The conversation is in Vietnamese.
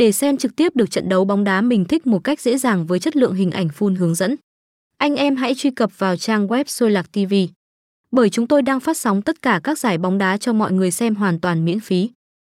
để xem trực tiếp được trận đấu bóng đá mình thích một cách dễ dàng với chất lượng hình ảnh full hướng dẫn. Anh em hãy truy cập vào trang web Xôi Lạc TV. Bởi chúng tôi đang phát sóng tất cả các giải bóng đá cho mọi người xem hoàn toàn miễn phí.